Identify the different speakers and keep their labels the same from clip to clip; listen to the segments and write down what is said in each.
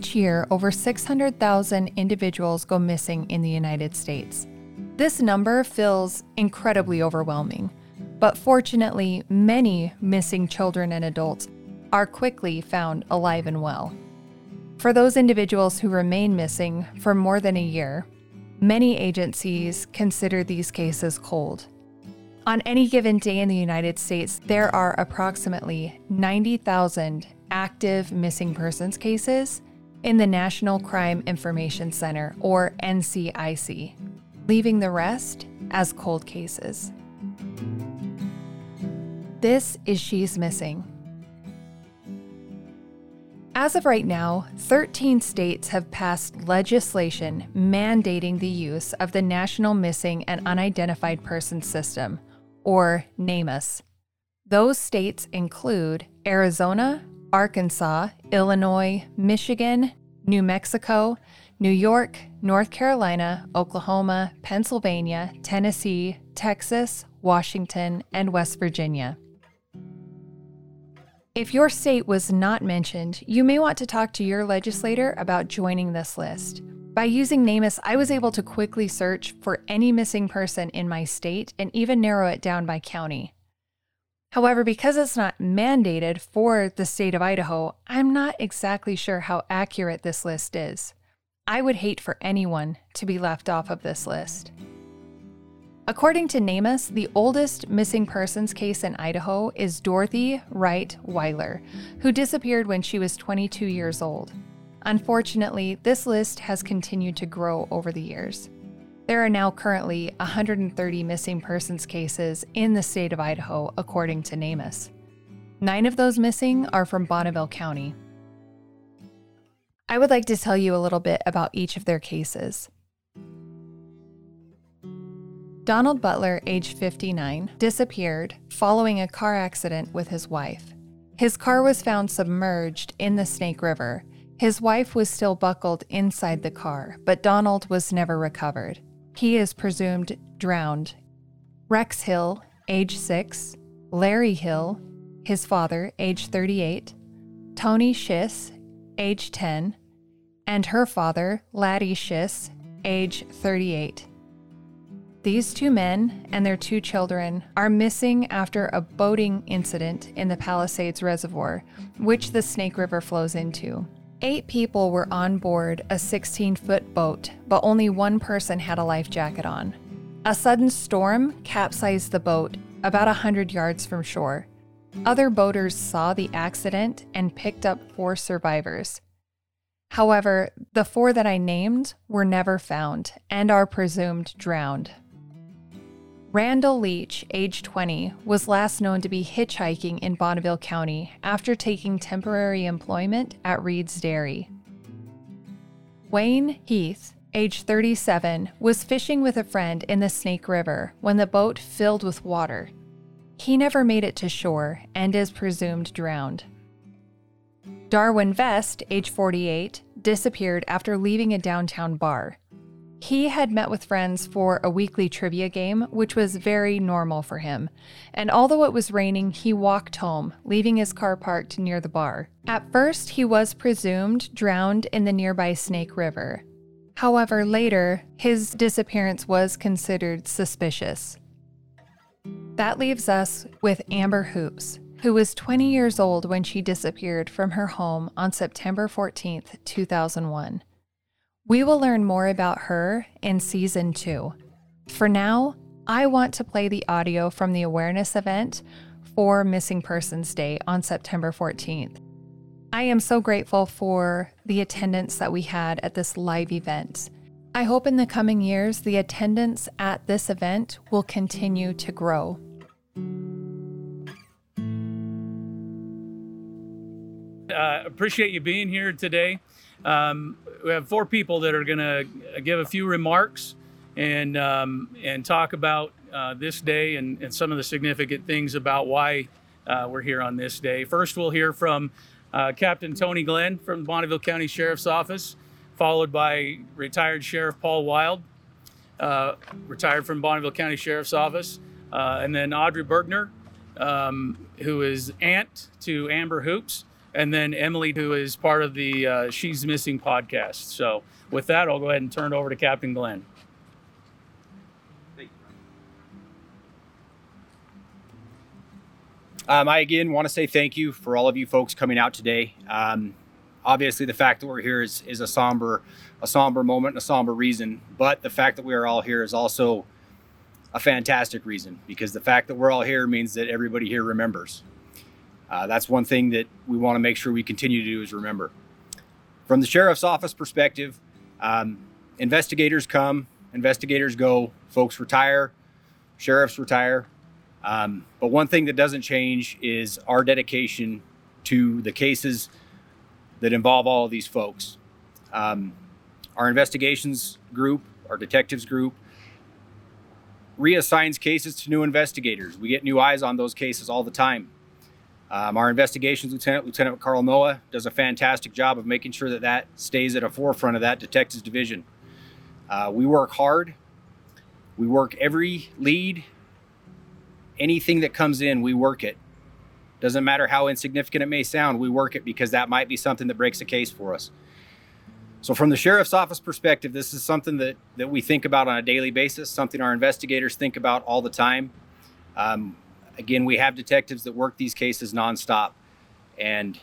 Speaker 1: Each year, over 600,000 individuals go missing in the United States. This number feels incredibly overwhelming, but fortunately, many missing children and adults are quickly found alive and well. For those individuals who remain missing for more than a year, many agencies consider these cases cold. On any given day in the United States, there are approximately 90,000 active missing persons cases in the National Crime Information Center, or NCIC, leaving the rest as cold cases. This is She's Missing. As of right now, 13 states have passed legislation mandating the use of the National Missing and Unidentified Persons System, or NamUs. Those states include Arizona, Arkansas, Illinois, Michigan, New Mexico, New York, North Carolina, Oklahoma, Pennsylvania, Tennessee, Texas, Washington, and West Virginia. If your state was not mentioned, you may want to talk to your legislator about joining this list. By using NamUs, I was able to quickly search for any missing person in my state and even narrow it down by county. However, because it's not mandated for the state of Idaho, I'm not exactly sure how accurate this list is. I would hate for anyone to be left off of this list. According to NamUs, the oldest missing persons case in Idaho is Dorothy Wright Weiler, who disappeared when she was 22 years old. Unfortunately, this list has continued to grow over the years. There are now currently 130 missing persons cases in the state of Idaho, according to NamUs. Nine of those missing are from Bonneville County. I would like to tell you a little bit about each of their cases. Donald Butler, age 59, disappeared following a car accident with his wife. His car was found submerged in the Snake River. His wife was still buckled inside the car, but Donald was never recovered. He is presumed drowned. Rex Hill, age 6, Larry Hill, his father, age 38, Tony Schiss, age 10, and her father, Laddie Schiss, age 38. These two men and their two children are missing after a boating incident in the Palisades Reservoir, which the Snake River flows into. Eight people were on board a 16 foot boat, but only one person had a life jacket on. A sudden storm capsized the boat about 100 yards from shore. Other boaters saw the accident and picked up four survivors. However, the four that I named were never found and are presumed drowned. Randall Leach, age 20, was last known to be hitchhiking in Bonneville County after taking temporary employment at Reed's Dairy. Wayne Heath, age 37, was fishing with a friend in the Snake River when the boat filled with water. He never made it to shore and is presumed drowned. Darwin Vest, age 48, disappeared after leaving a downtown bar. He had met with friends for a weekly trivia game, which was very normal for him. And although it was raining, he walked home, leaving his car parked near the bar. At first, he was presumed drowned in the nearby Snake River. However, later, his disappearance was considered suspicious. That leaves us with Amber Hoopes, who was 20 years old when she disappeared from her home on September 14, 2001. We will learn more about her in season two. For now, I want to play the audio from the awareness event for Missing Persons Day on September 14th. I am so grateful for the attendance that we had at this live event. I hope in the coming years the attendance at this event will continue to grow.
Speaker 2: Uh, appreciate you being here today. Um, we have four people that are going to give a few remarks and um, and talk about uh, this day and, and, some of the significant things about why uh, we're here on this day. First, we'll hear from uh, Captain Tony Glenn from the Bonneville County Sheriff's Office, followed by retired Sheriff Paul Wilde, uh, retired from Bonneville County Sheriff's Office, uh, and then Audrey Burgener, um, who is aunt to Amber Hoopes and then Emily, who is part of the uh, She's Missing podcast. So, with that, I'll go ahead and turn it over to Captain Glenn.
Speaker 3: Um, I again want to say thank you for all of you folks coming out today. Um, obviously, the fact that we're here is, is a somber, a somber moment, and a somber reason. But the fact that we are all here is also a fantastic reason because the fact that we're all here means that everybody here remembers. Uh, that's one thing that we want to make sure we continue to do is remember. From the sheriff's office perspective, um, investigators come, investigators go, folks retire, sheriffs retire. Um, but one thing that doesn't change is our dedication to the cases that involve all of these folks. Um, our investigations group, our detectives group, reassigns cases to new investigators. We get new eyes on those cases all the time. Um, our investigations lieutenant, Lieutenant Carl Noah, does a fantastic job of making sure that that stays at a forefront of that detectives division. Uh, we work hard. We work every lead, anything that comes in, we work it. Doesn't matter how insignificant it may sound, we work it because that might be something that breaks a case for us. So, from the sheriff's office perspective, this is something that, that we think about on a daily basis, something our investigators think about all the time. Um, again, we have detectives that work these cases nonstop. And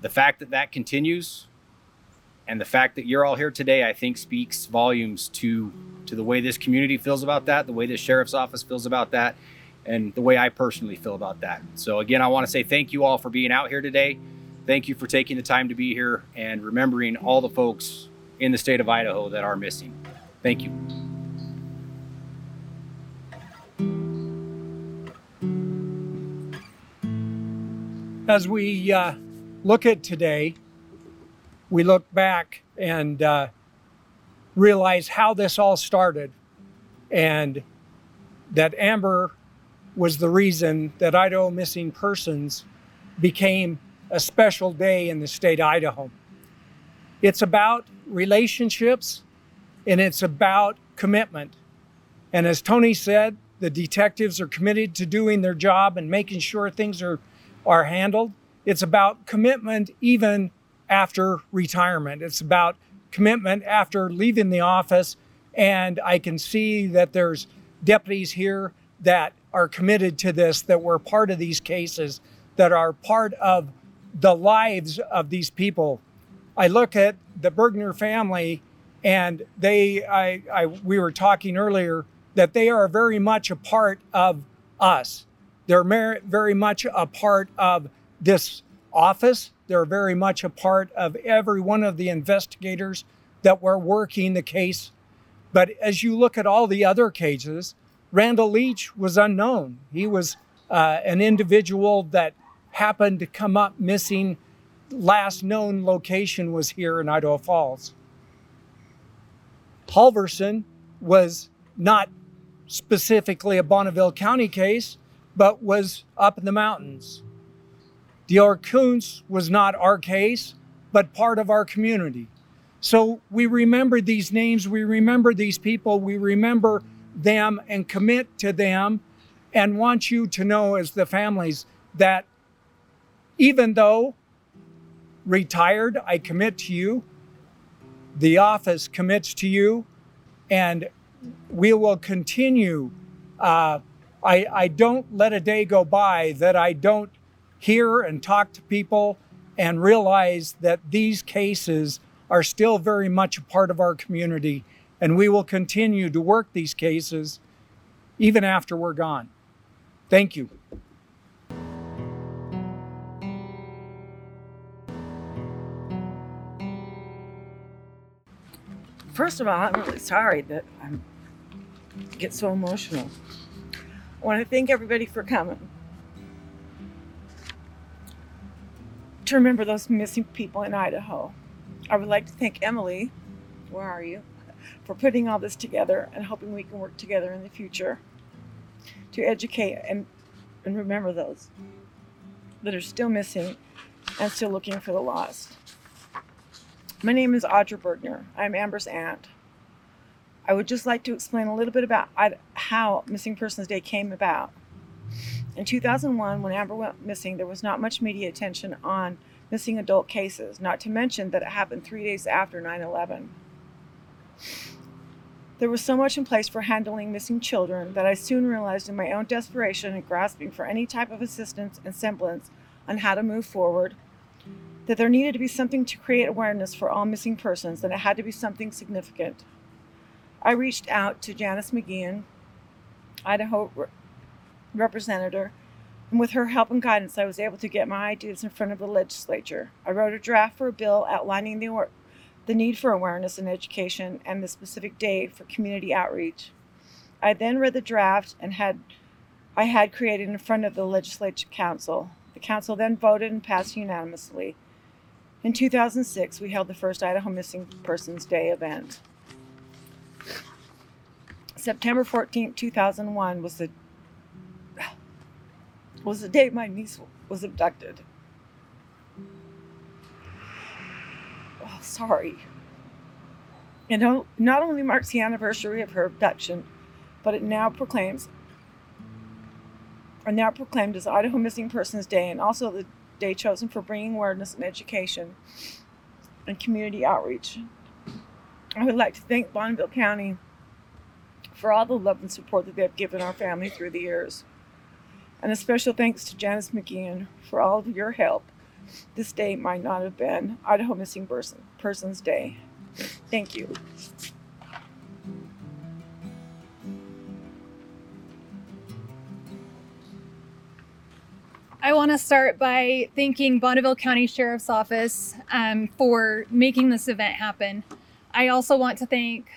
Speaker 3: the fact that that continues and the fact that you're all here today, I think speaks volumes to, to the way this community feels about that, the way the sheriff's office feels about that, and the way I personally feel about that. So, again, I want to say thank you all for being out here today. Thank you for taking the time to be here and remembering all the folks in the state of Idaho that are missing. Thank you.
Speaker 4: As we uh, look at today, we look back and uh, realize how this all started and that Amber was the reason that Idaho Missing Persons became a special day in the state of Idaho. It's about relationships and it's about commitment. And as Tony said, the detectives are committed to doing their job and making sure things are are handled. It's about commitment even after retirement. It's about commitment after leaving the office. And I can see that there's deputies here that are committed to this, that were part of these cases, that are part of the lives of these people. I look at the Burgener family, and they, I, I, we were talking earlier that they are very much a part of us. They're very much a part of this office. They're very much a part of every one of the investigators that were working the case. But as you look at all the other cases, Randall Leach was unknown. He was uh, an individual that happened to come up missing. Last known location was here in Idaho Falls. Halverson was not specifically a Bonneville County case, but was up in the mountains. DeOrr Kunz was not our case, but part of our community. So we remember these names, we remember these people, we remember them and commit to them and want you to know as the families that even though retired, I commit to you, the office commits to you, and we will continue uh, I, I don't let a day go by that I don't hear and talk to people and realize that these cases are still very much a part of our community. And we will continue to work these cases even after we're gone. Thank you.
Speaker 5: First of all, I'm really sorry that I get so emotional. I want to thank everybody for coming. To remember those missing people in Idaho. I would like to thank Emily, where are you, for putting all this together and hoping we can work together in the future to educate and, and remember those that are still missing and still looking for the lost. My name is Audra Burgener. I'm Amber's aunt. I would just like to explain a little bit about how Missing Persons Day came about. In 2001, when Amber went missing, there was not much media attention on missing adult cases, not to mention that it happened three days after 9 11. There was so much in place for handling missing children that I soon realized in my own desperation and grasping for any type of assistance and semblance on how to move forward that there needed to be something to create awareness for all missing persons and it had to be something significant. I reached out to Janice McGeachin, Idaho re- representative, and with her help and guidance, I was able to get my ideas in front of the legislature. I wrote a draft for a bill outlining the, the need for awareness and education and the specific date for community outreach. I then read the draft and had I had created in front of the legislature council. The council then voted and passed unanimously. In 2006, we held the first Idaho Missing Persons Day event. September 14, 2001 was the was the day my niece was abducted. Oh, sorry. It not only marks the anniversary of her abduction, but it now proclaims are now proclaimed as Idaho Missing Persons Day and also the day chosen for bringing awareness and education and community outreach. I would like to thank Bonneville County for all the love and support that they have given our family through the years. And a special thanks to Janice McGeachin for all of your help. This day might not have been Idaho Missing Person, Persons Day. Thank you.
Speaker 6: I want to start by thanking Bonneville County Sheriff's Office um, for making this event happen. I also want to thank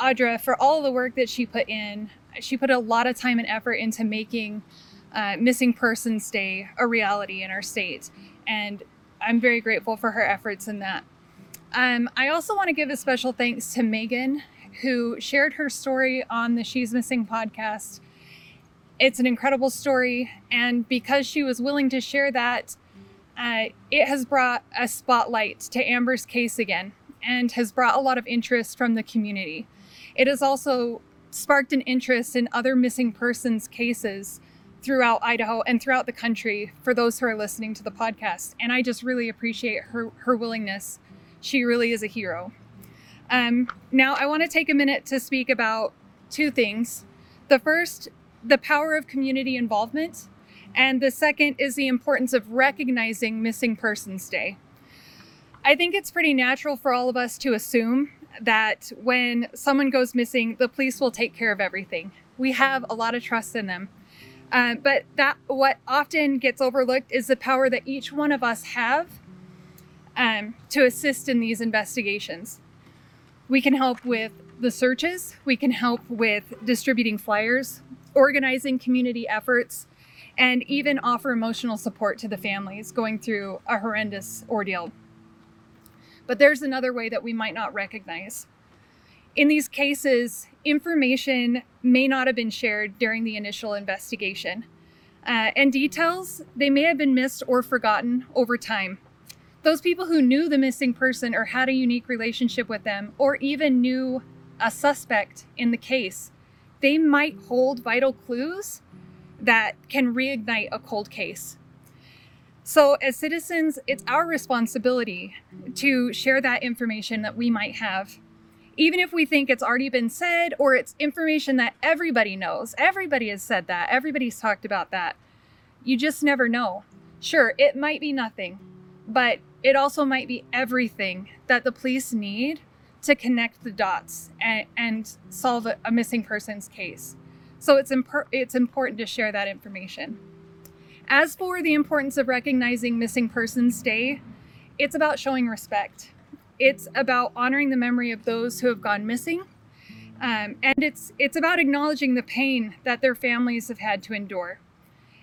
Speaker 6: Audra for all the work that she put in. She put a lot of time and effort into making uh, Missing Persons Day a reality in our state, and I'm very grateful for her efforts in that. Um, I also want to give a special thanks to Megan, who shared her story on the She's Missing podcast it's an incredible story. And because she was willing to share that, uh, it has brought a spotlight to Amber's case again and has brought a lot of interest from the community. It has also sparked an interest in other missing persons cases throughout Idaho and throughout the country for those who are listening to the podcast. And I just really appreciate her, her willingness. She really is a hero. Um, now, I want to take a minute to speak about two things. The first the power of community involvement. And the second is the importance of recognizing Missing Persons Day. I think it's pretty natural for all of us to assume that when someone goes missing, the police will take care of everything. We have a lot of trust in them. Uh, but that what often gets overlooked is the power that each one of us have um, to assist in these investigations. We can help with the searches. We can help with distributing flyers organizing community efforts, and even offer emotional support to the families going through a horrendous ordeal. But there's another way that we might not recognize. In these cases, information may not have been shared during the initial investigation. Uh, and details, they may have been missed or forgotten over time. Those people who knew the missing person or had a unique relationship with them, or even knew a suspect in the case, they might hold vital clues that can reignite a cold case. So, as citizens, it's our responsibility to share that information that we might have, even if we think it's already been said or it's information that everybody knows. Everybody has said that, everybody's talked about that. You just never know. Sure, it might be nothing, but it also might be everything that the police need to connect the dots and, and solve a, a, missing person's case. So it's, imp- it's important to share that information. As for the importance of recognizing Missing Persons Day, it's about showing respect. It's about honoring the memory of those who have gone missing. Um, and it's, it's about acknowledging the pain that their families have had to endure.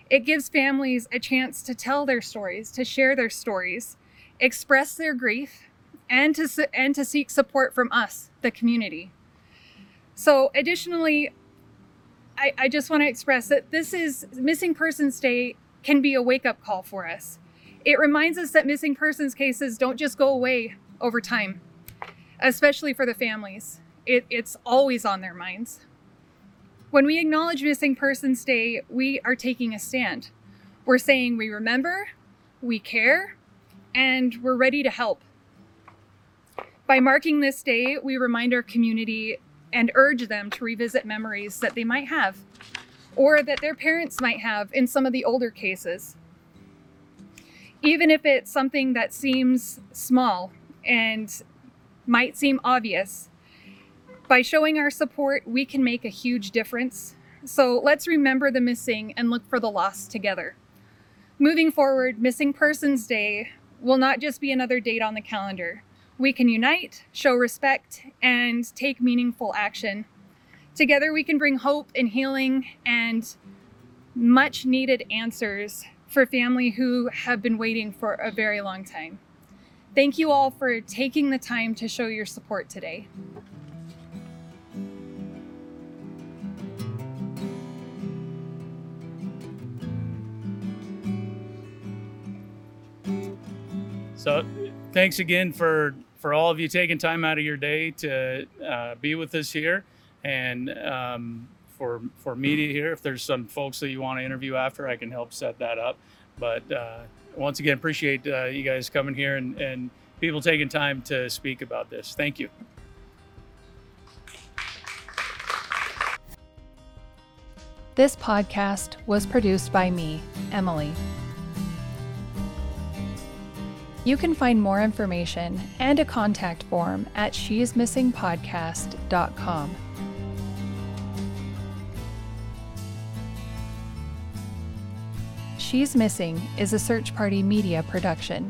Speaker 6: It gives families a chance to tell their stories, to share their stories, express their grief, and to and to seek support from us, the community. So, additionally, I, I just want to express that this is Missing Persons Day can be a wake up call for us. It reminds us that missing persons cases don't just go away over time, especially for the families. It, it's always on their minds. When we acknowledge Missing Persons Day, we are taking a stand. We're saying we remember, we care, and we're ready to help. By marking this day, we remind our community and urge them to revisit memories that they might have or that their parents might have in some of the older cases. Even if it's something that seems small and might seem obvious, by showing our support, we can make a huge difference. So let's remember the missing and look for the lost together. Moving forward, Missing Persons Day will not just be another date on the calendar. We can unite, show respect, and take meaningful action. Together, we can bring hope and healing and much needed answers for family who have been waiting for a very long time. Thank you all for taking the time to show your support today.
Speaker 2: So, thanks again for for all of you taking time out of your day to uh, be with us here, and um, for for media here. If there's some folks that you want to interview after, I can help set that up. But uh, once again, appreciate uh, you guys coming here and, and people taking time to speak about this. Thank you.
Speaker 1: This podcast was produced by me, Emily. You can find more information and a contact form at she'smissingpodcast.com. She's Missing is a Search Party Media production.